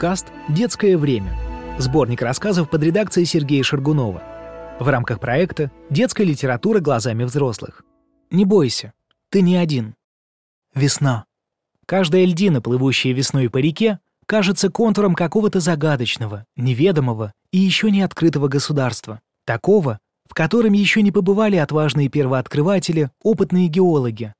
Подкаст «Детское время». Сборник рассказов под редакцией Сергея Шаргунова. В рамках проекта «Детская литература глазами взрослых». Не бойся, ты не один. Весна. Каждая льдина, плывущая весной по реке, кажется контуром какого-то загадочного, неведомого и еще не открытого государства. Такого, в котором еще не побывали отважные первооткрыватели, опытные геологи.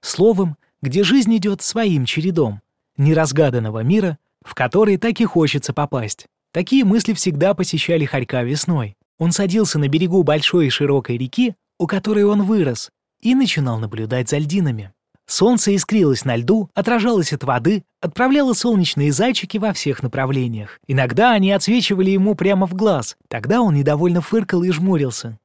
Словом, где жизнь идет своим чередом, неразгаданного мира, в который так и хочется попасть. Такие мысли всегда посещали Харька весной. Он садился на берегу большой и широкой реки, у которой он вырос, и начинал наблюдать за льдинами. Солнце искрилось на льду, отражалось от воды, отправляло солнечные зайчики во всех направлениях. Иногда они отсвечивали ему прямо в глаз, тогда он недовольно фыркал и жмурился.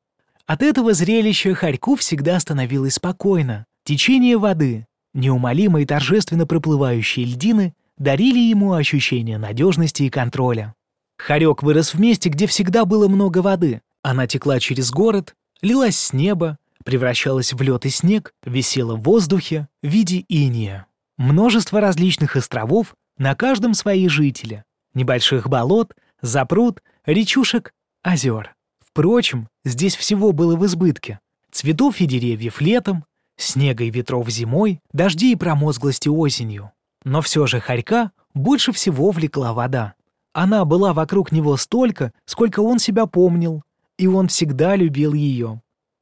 От этого зрелища Харьку всегда становилось спокойно. Течение воды, неумолимо и торжественно проплывающие льдины дарили ему ощущение надежности и контроля. Харек вырос в месте, где всегда было много воды. Она текла через город, лилась с неба, превращалась в лед и снег, висела в воздухе в виде иния. Множество различных островов, на каждом свои жители. Небольших болот, запруд, речушек, озер. Впрочем, здесь всего было в избытке. Цветов и деревьев летом, снега и ветров зимой, дождей и промозглости осенью. Но все же Харька больше всего влекла вода. Она была вокруг него столько, сколько он себя помнил, и он всегда любил ее.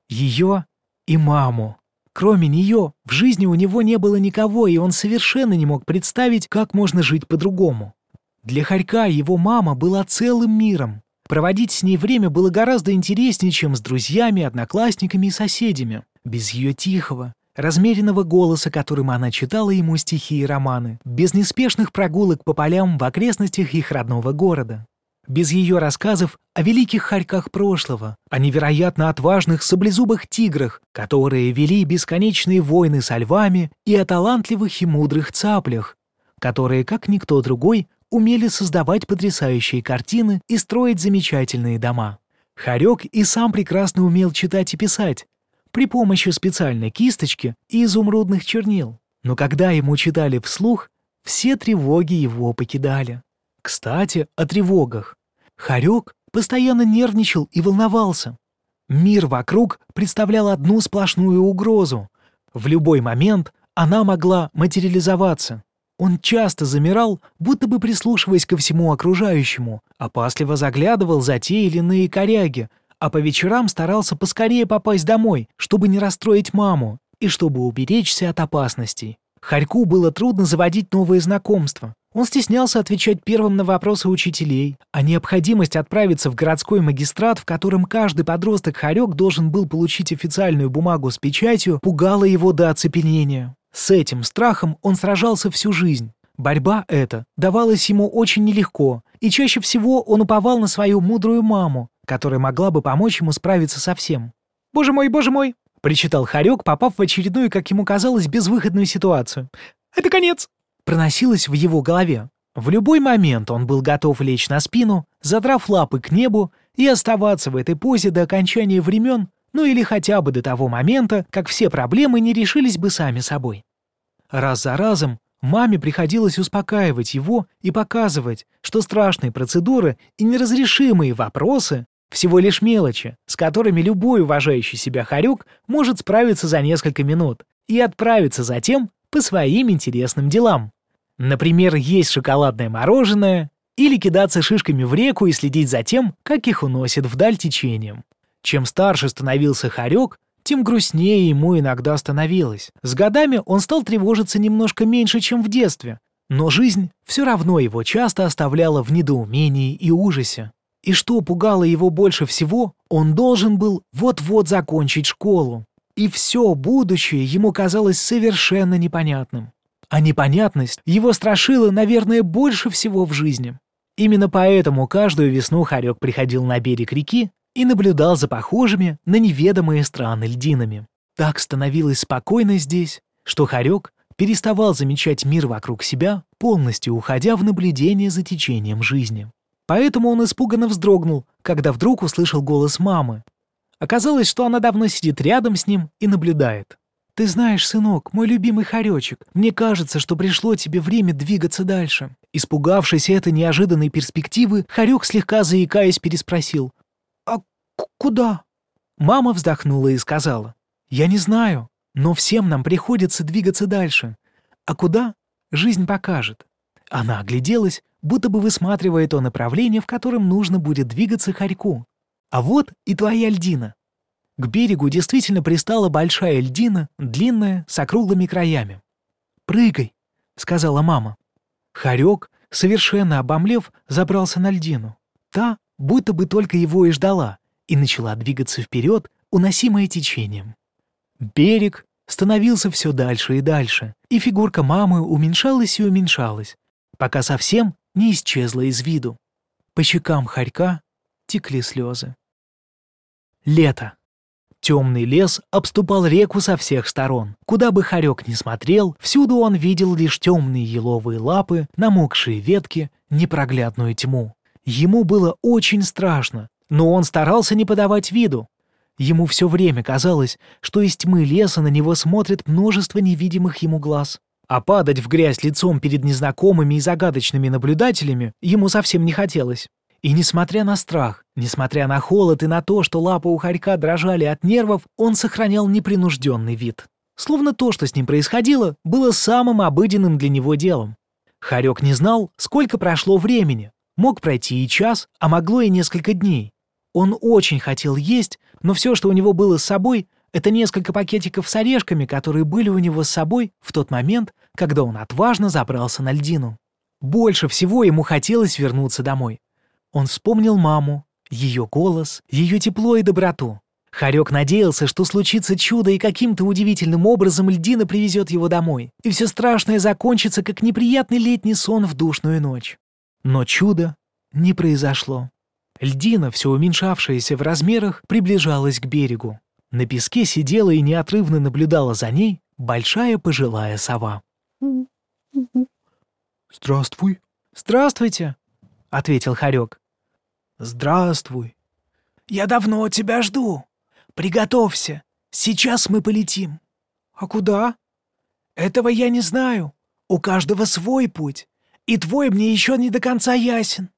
Ее и маму. Кроме нее, в жизни у него не было никого, и он совершенно не мог представить, как можно жить по-другому. Для Харька его мама была целым миром. Проводить с ней время было гораздо интереснее, чем с друзьями, одноклассниками и соседями. Без ее тихого, размеренного голоса, которым она читала ему стихи и романы, без неспешных прогулок по полям в окрестностях их родного города, без ее рассказов о великих хорьках прошлого, о невероятно отважных саблезубых тиграх, которые вели бесконечные войны со львами, и о талантливых и мудрых цаплях, которые, как никто другой, умели создавать потрясающие картины и строить замечательные дома. Харек и сам прекрасно умел читать и писать, при помощи специальной кисточки и изумрудных чернил. Но когда ему читали вслух, все тревоги его покидали. Кстати, о тревогах. Харек постоянно нервничал и волновался. Мир вокруг представлял одну сплошную угрозу. В любой момент она могла материализоваться. Он часто замирал, будто бы прислушиваясь ко всему окружающему, опасливо заглядывал за те или иные коряги, а по вечерам старался поскорее попасть домой, чтобы не расстроить маму и чтобы уберечься от опасностей. Харьку было трудно заводить новые знакомства. Он стеснялся отвечать первым на вопросы учителей, а необходимость отправиться в городской магистрат, в котором каждый подросток Харек должен был получить официальную бумагу с печатью, пугала его до оцепенения. С этим страхом он сражался всю жизнь. Борьба эта давалась ему очень нелегко, и чаще всего он уповал на свою мудрую маму, которая могла бы помочь ему справиться со всем. «Боже мой, боже мой!» — причитал Харек, попав в очередную, как ему казалось, безвыходную ситуацию. «Это конец!» — проносилось в его голове. В любой момент он был готов лечь на спину, задрав лапы к небу и оставаться в этой позе до окончания времен, ну или хотя бы до того момента, как все проблемы не решились бы сами собой. Раз за разом маме приходилось успокаивать его и показывать, что страшные процедуры и неразрешимые вопросы всего лишь мелочи, с которыми любой уважающий себя хорюк может справиться за несколько минут и отправиться затем по своим интересным делам. Например, есть шоколадное мороженое или кидаться шишками в реку и следить за тем, как их уносит вдаль течением. Чем старше становился хорек, тем грустнее ему иногда становилось. С годами он стал тревожиться немножко меньше, чем в детстве, но жизнь все равно его часто оставляла в недоумении и ужасе. И что пугало его больше всего, он должен был вот-вот закончить школу. И все будущее ему казалось совершенно непонятным. А непонятность его страшила, наверное, больше всего в жизни. Именно поэтому каждую весну Харек приходил на берег реки и наблюдал за похожими на неведомые страны льдинами. Так становилось спокойно здесь, что Харек переставал замечать мир вокруг себя, полностью уходя в наблюдение за течением жизни. Поэтому он испуганно вздрогнул, когда вдруг услышал голос мамы. Оказалось, что она давно сидит рядом с ним и наблюдает. «Ты знаешь, сынок, мой любимый хоречек, мне кажется, что пришло тебе время двигаться дальше. Испугавшись этой неожиданной перспективы, Харек, слегка заикаясь, переспросил. «А куда?» Мама вздохнула и сказала. «Я не знаю, но всем нам приходится двигаться дальше. А куда? Жизнь покажет». Она огляделась, будто бы высматривая то направление, в котором нужно будет двигаться Харьку. А вот и твоя льдина. К берегу действительно пристала большая льдина, длинная, с округлыми краями. «Прыгай», — сказала мама. Харек, совершенно обомлев, забрался на льдину. Та, будто бы только его и ждала, и начала двигаться вперед, уносимая течением. Берег становился все дальше и дальше, и фигурка мамы уменьшалась и уменьшалась, пока совсем не исчезла из виду. По щекам хорька текли слезы. Лето. Темный лес обступал реку со всех сторон. Куда бы Харек ни смотрел, всюду он видел лишь темные еловые лапы, намокшие ветки, непроглядную тьму. Ему было очень страшно, но он старался не подавать виду. Ему все время казалось, что из тьмы леса на него смотрит множество невидимых ему глаз. А падать в грязь лицом перед незнакомыми и загадочными наблюдателями ему совсем не хотелось. И несмотря на страх, несмотря на холод и на то, что лапы у хорька дрожали от нервов, он сохранял непринужденный вид. Словно то, что с ним происходило, было самым обыденным для него делом. Харек не знал, сколько прошло времени. Мог пройти и час, а могло и несколько дней. Он очень хотел есть, но все, что у него было с собой, это несколько пакетиков с орешками, которые были у него с собой в тот момент, когда он отважно забрался на льдину. Больше всего ему хотелось вернуться домой. Он вспомнил маму, ее голос, ее тепло и доброту. Харек надеялся, что случится чудо и каким-то удивительным образом льдина привезет его домой, и все страшное закончится, как неприятный летний сон в душную ночь. Но чудо не произошло. Льдина, все уменьшавшаяся в размерах, приближалась к берегу. На песке сидела и неотрывно наблюдала за ней большая пожилая сова. «Здравствуй». «Здравствуйте», — ответил Харек. «Здравствуй. Я давно тебя жду. Приготовься. Сейчас мы полетим». «А куда?» «Этого я не знаю. У каждого свой путь. И твой мне еще не до конца ясен».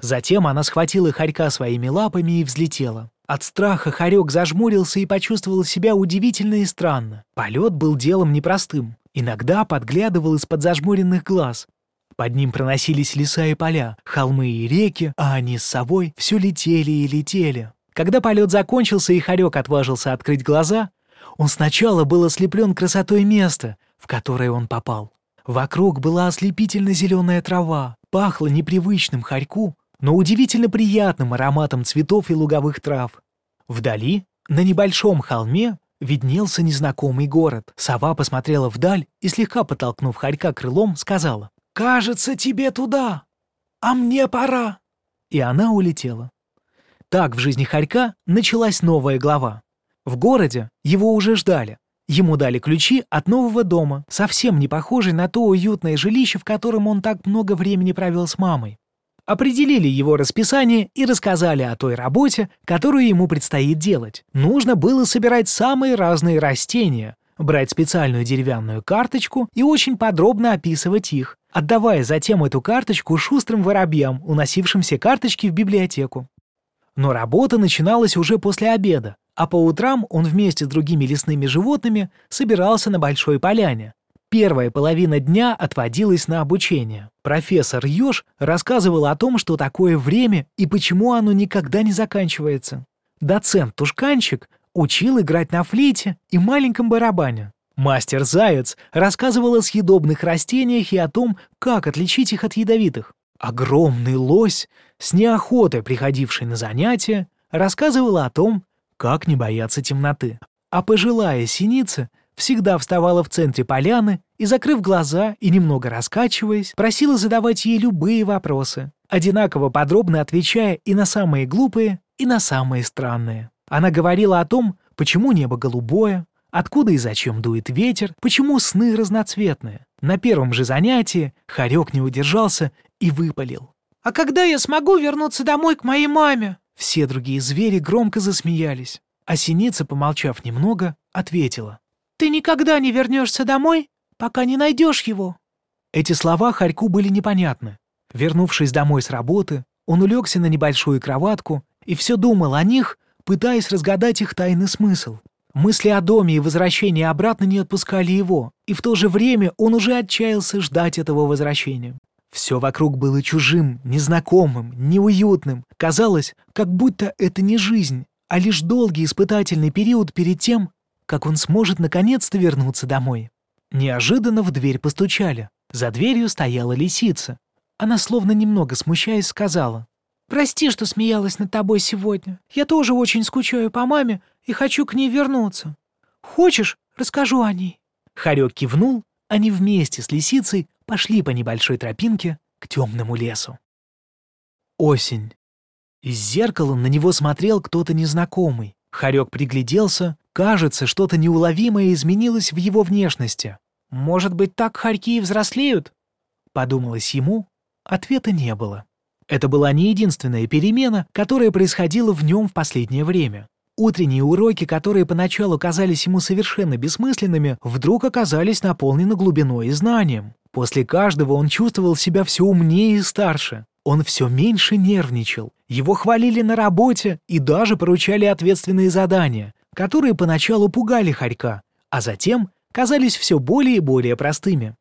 Затем она схватила Харька своими лапами и взлетела. От страха Харек зажмурился и почувствовал себя удивительно и странно. Полет был делом непростым. Иногда подглядывал из-под зажмуренных глаз, под ним проносились леса и поля, холмы и реки, а они с собой все летели и летели. Когда полет закончился и Харек отважился открыть глаза, он сначала был ослеплен красотой места, в которое он попал. Вокруг была ослепительно зеленая трава, пахло непривычным Харьку, но удивительно приятным ароматом цветов и луговых трав. Вдали, на небольшом холме, виднелся незнакомый город. Сова посмотрела вдаль и, слегка подтолкнув Харька крылом, сказала «Кажется, тебе туда, а мне пора». И она улетела. Так в жизни Харька началась новая глава. В городе его уже ждали. Ему дали ключи от нового дома, совсем не похожий на то уютное жилище, в котором он так много времени провел с мамой. Определили его расписание и рассказали о той работе, которую ему предстоит делать. Нужно было собирать самые разные растения, брать специальную деревянную карточку и очень подробно описывать их, отдавая затем эту карточку шустрым воробьям, уносившим все карточки в библиотеку. Но работа начиналась уже после обеда, а по утрам он вместе с другими лесными животными собирался на Большой Поляне. Первая половина дня отводилась на обучение. Профессор Ёж рассказывал о том, что такое время и почему оно никогда не заканчивается. Доцент Тушканчик учил играть на флейте и маленьком барабане. Мастер Заяц рассказывал о съедобных растениях и о том, как отличить их от ядовитых. Огромный лось, с неохотой приходивший на занятия, рассказывал о том, как не бояться темноты. А пожилая синица всегда вставала в центре поляны и, закрыв глаза и немного раскачиваясь, просила задавать ей любые вопросы, одинаково подробно отвечая и на самые глупые, и на самые странные. Она говорила о том, почему небо голубое, Откуда и зачем дует ветер? Почему сны разноцветные? На первом же занятии Харек не удержался и выпалил. «А когда я смогу вернуться домой к моей маме?» Все другие звери громко засмеялись. А синица, помолчав немного, ответила. «Ты никогда не вернешься домой, пока не найдешь его». Эти слова Харьку были непонятны. Вернувшись домой с работы, он улегся на небольшую кроватку и все думал о них, пытаясь разгадать их тайный смысл. Мысли о доме и возвращении обратно не отпускали его, и в то же время он уже отчаялся ждать этого возвращения. Все вокруг было чужим, незнакомым, неуютным. Казалось, как будто это не жизнь, а лишь долгий испытательный период перед тем, как он сможет наконец-то вернуться домой. Неожиданно в дверь постучали. За дверью стояла лисица. Она, словно немного смущаясь, сказала. «Прости, что смеялась над тобой сегодня. Я тоже очень скучаю по маме и хочу к ней вернуться. Хочешь, расскажу о ней?» Харек кивнул, они вместе с лисицей пошли по небольшой тропинке к темному лесу. Осень. Из зеркала на него смотрел кто-то незнакомый. Харек пригляделся, кажется, что-то неуловимое изменилось в его внешности. «Может быть, так хорьки и взрослеют?» Подумалось ему, ответа не было. Это была не единственная перемена, которая происходила в нем в последнее время. Утренние уроки, которые поначалу казались ему совершенно бессмысленными, вдруг оказались наполнены глубиной и знанием. После каждого он чувствовал себя все умнее и старше. Он все меньше нервничал. Его хвалили на работе и даже поручали ответственные задания, которые поначалу пугали Харька, а затем казались все более и более простыми.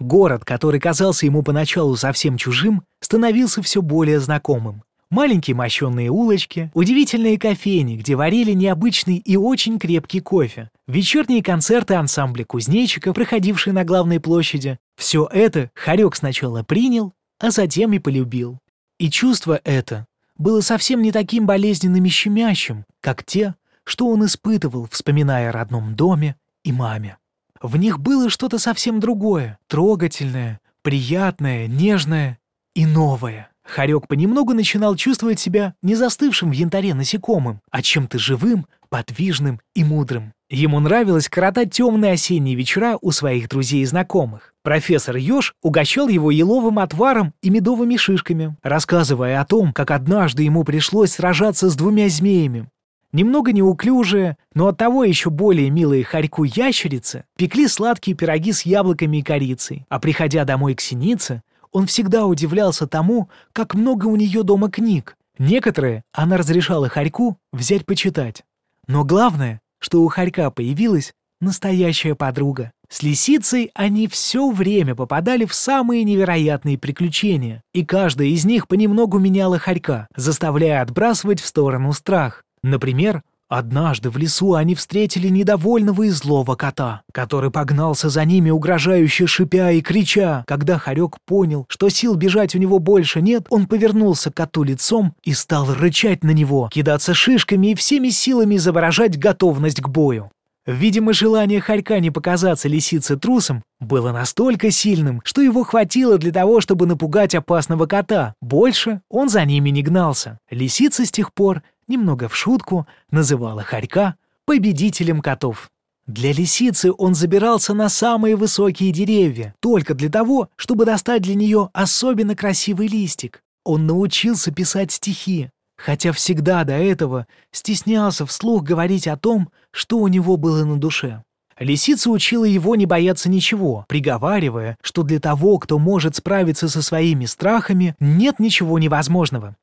Город, который казался ему поначалу совсем чужим, становился все более знакомым. Маленькие мощенные улочки, удивительные кофейни, где варили необычный и очень крепкий кофе, вечерние концерты ансамбля кузнечиков, проходившие на главной площади. Все это Харек сначала принял, а затем и полюбил. И чувство это было совсем не таким болезненным и щемящим, как те, что он испытывал, вспоминая о родном доме и маме. В них было что-то совсем другое, трогательное, приятное, нежное и новое. Харек понемногу начинал чувствовать себя не застывшим в янтаре насекомым, а чем-то живым, подвижным и мудрым. Ему нравилось коротать темные осенние вечера у своих друзей и знакомых. Профессор Ёж угощал его еловым отваром и медовыми шишками, рассказывая о том, как однажды ему пришлось сражаться с двумя змеями, Немного неуклюжие, но оттого еще более милые хорьку ящерицы пекли сладкие пироги с яблоками и корицей, а приходя домой к синице, он всегда удивлялся тому, как много у нее дома книг. Некоторые она разрешала хорьку взять почитать. Но главное, что у хорька появилась настоящая подруга. С лисицей они все время попадали в самые невероятные приключения, и каждая из них понемногу меняла хорька, заставляя отбрасывать в сторону страх. Например, однажды в лесу они встретили недовольного и злого кота, который погнался за ними, угрожающе шипя и крича. Когда Харек понял, что сил бежать у него больше нет, он повернулся к коту лицом и стал рычать на него, кидаться шишками и всеми силами изображать готовность к бою. Видимо, желание Харька не показаться лисице трусом было настолько сильным, что его хватило для того, чтобы напугать опасного кота. Больше он за ними не гнался. Лисица с тех пор немного в шутку, называла Харька победителем котов. Для лисицы он забирался на самые высокие деревья, только для того, чтобы достать для нее особенно красивый листик. Он научился писать стихи, хотя всегда до этого стеснялся вслух говорить о том, что у него было на душе. Лисица учила его не бояться ничего, приговаривая, что для того, кто может справиться со своими страхами, нет ничего невозможного.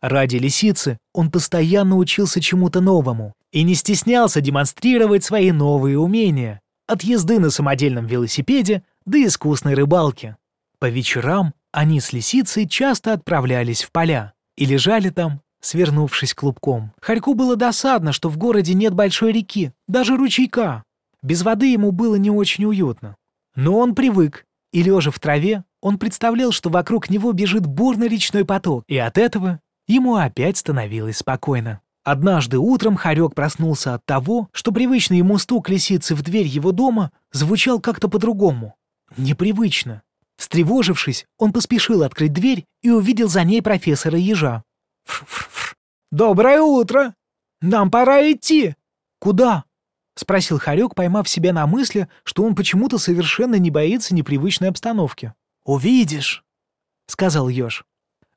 Ради лисицы он постоянно учился чему-то новому и не стеснялся демонстрировать свои новые умения, от езды на самодельном велосипеде до искусной рыбалки. По вечерам они с лисицей часто отправлялись в поля и лежали там, свернувшись клубком. Харьку было досадно, что в городе нет большой реки, даже ручейка. Без воды ему было не очень уютно. Но он привык, и лежа в траве, он представлял, что вокруг него бежит бурный речной поток, и от этого ему опять становилось спокойно. Однажды утром Харек проснулся от того, что привычный ему стук лисицы в дверь его дома звучал как-то по-другому. Непривычно. Встревожившись, он поспешил открыть дверь и увидел за ней профессора Ежа. «Фр-фр-фр! Доброе утро! Нам пора идти!» «Куда?» — спросил Харек, поймав себя на мысли, что он почему-то совершенно не боится непривычной обстановки. «Увидишь!» — сказал Ёж.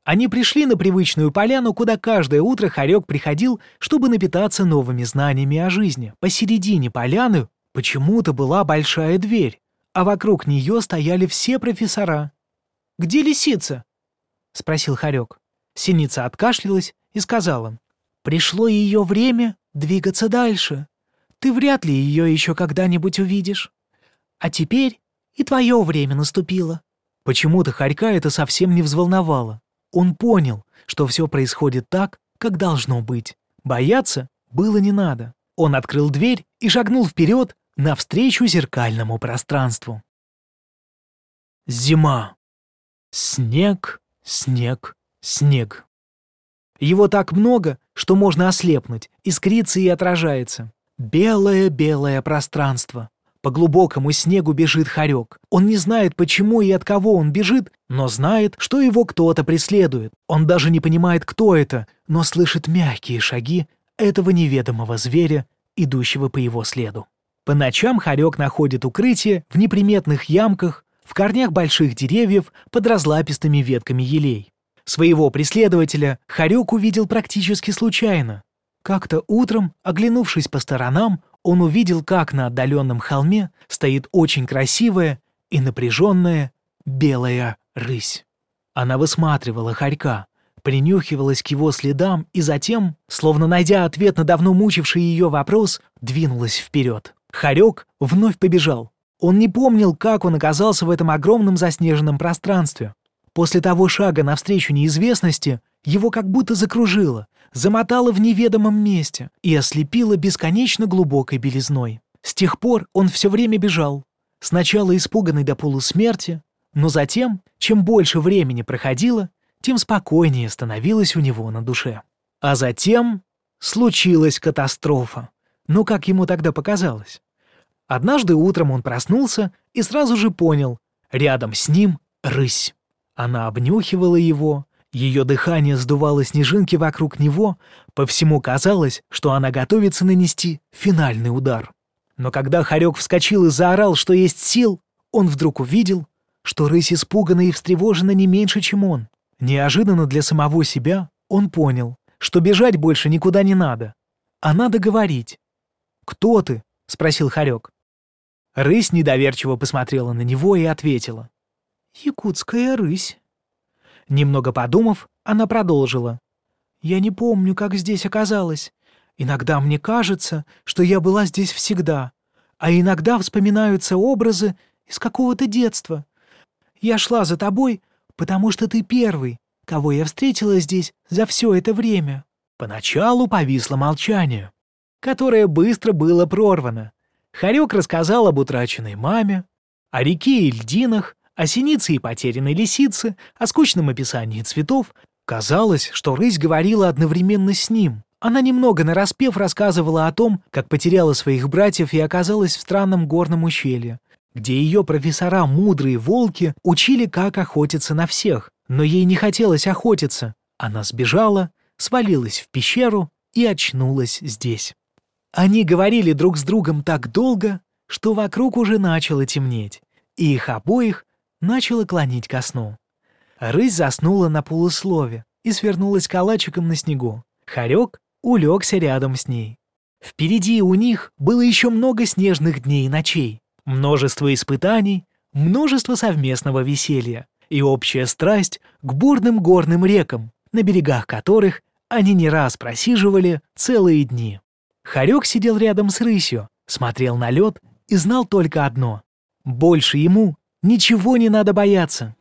Они пришли на привычную поляну, куда каждое утро Харек приходил, чтобы напитаться новыми знаниями о жизни. Посередине поляны почему-то была большая дверь, а вокруг нее стояли все профессора. «Где лисица?» — спросил Харек. Синица откашлялась и сказала. «Пришло ее время двигаться дальше. Ты вряд ли ее еще когда-нибудь увидишь. А теперь и твое время наступило». Почему-то Харька это совсем не взволновало. Он понял, что все происходит так, как должно быть. Бояться было не надо. Он открыл дверь и шагнул вперед навстречу зеркальному пространству. Зима. Снег, снег, снег. Его так много, что можно ослепнуть, искрится и отражается. Белое-белое пространство. По глубокому снегу бежит хорек. Он не знает, почему и от кого он бежит, но знает, что его кто-то преследует. Он даже не понимает, кто это, но слышит мягкие шаги этого неведомого зверя, идущего по его следу. По ночам хорек находит укрытие в неприметных ямках, в корнях больших деревьев под разлапистыми ветками елей. Своего преследователя хорек увидел практически случайно. Как-то утром, оглянувшись по сторонам, он увидел, как на отдаленном холме стоит очень красивая и напряженная белая рысь. Она высматривала хорька, принюхивалась к его следам и затем, словно найдя ответ на давно мучивший ее вопрос, двинулась вперед. Харек вновь побежал. Он не помнил, как он оказался в этом огромном заснеженном пространстве. После того шага навстречу неизвестности его как будто закружило, замотало в неведомом месте и ослепило бесконечно глубокой белизной. С тех пор он все время бежал, сначала испуганный до полусмерти, но затем, чем больше времени проходило, тем спокойнее становилось у него на душе. А затем случилась катастрофа. Ну, как ему тогда показалось. Однажды утром он проснулся и сразу же понял, рядом с ним рысь. Она обнюхивала его, ее дыхание сдувало снежинки вокруг него, по всему казалось, что она готовится нанести финальный удар. Но когда Харек вскочил и заорал, что есть сил, он вдруг увидел, что рысь испугана и встревожена не меньше, чем он. Неожиданно для самого себя он понял, что бежать больше никуда не надо, а надо говорить. «Кто ты?» — спросил Харек. Рысь недоверчиво посмотрела на него и ответила. «Якутская рысь». Немного подумав, она продолжила. «Я не помню, как здесь оказалась. Иногда мне кажется, что я была здесь всегда, а иногда вспоминаются образы из какого-то детства. Я шла за тобой, потому что ты первый, кого я встретила здесь за все это время». Поначалу повисло молчание которое быстро было прорвано. Харек рассказал об утраченной маме, о реке и льдинах, о синице и потерянной лисице, о скучном описании цветов. Казалось, что рысь говорила одновременно с ним. Она немного нараспев рассказывала о том, как потеряла своих братьев и оказалась в странном горном ущелье, где ее профессора мудрые волки учили, как охотиться на всех. Но ей не хотелось охотиться. Она сбежала, свалилась в пещеру и очнулась здесь. Они говорили друг с другом так долго, что вокруг уже начало темнеть, и их обоих начало клонить ко сну. Рысь заснула на полуслове и свернулась калачиком на снегу. Хорек улегся рядом с ней. Впереди у них было еще много снежных дней и ночей, множество испытаний, множество совместного веселья и общая страсть к бурным горным рекам, на берегах которых они не раз просиживали целые дни. Харек сидел рядом с рысью, смотрел на лед и знал только одно. Больше ему ничего не надо бояться.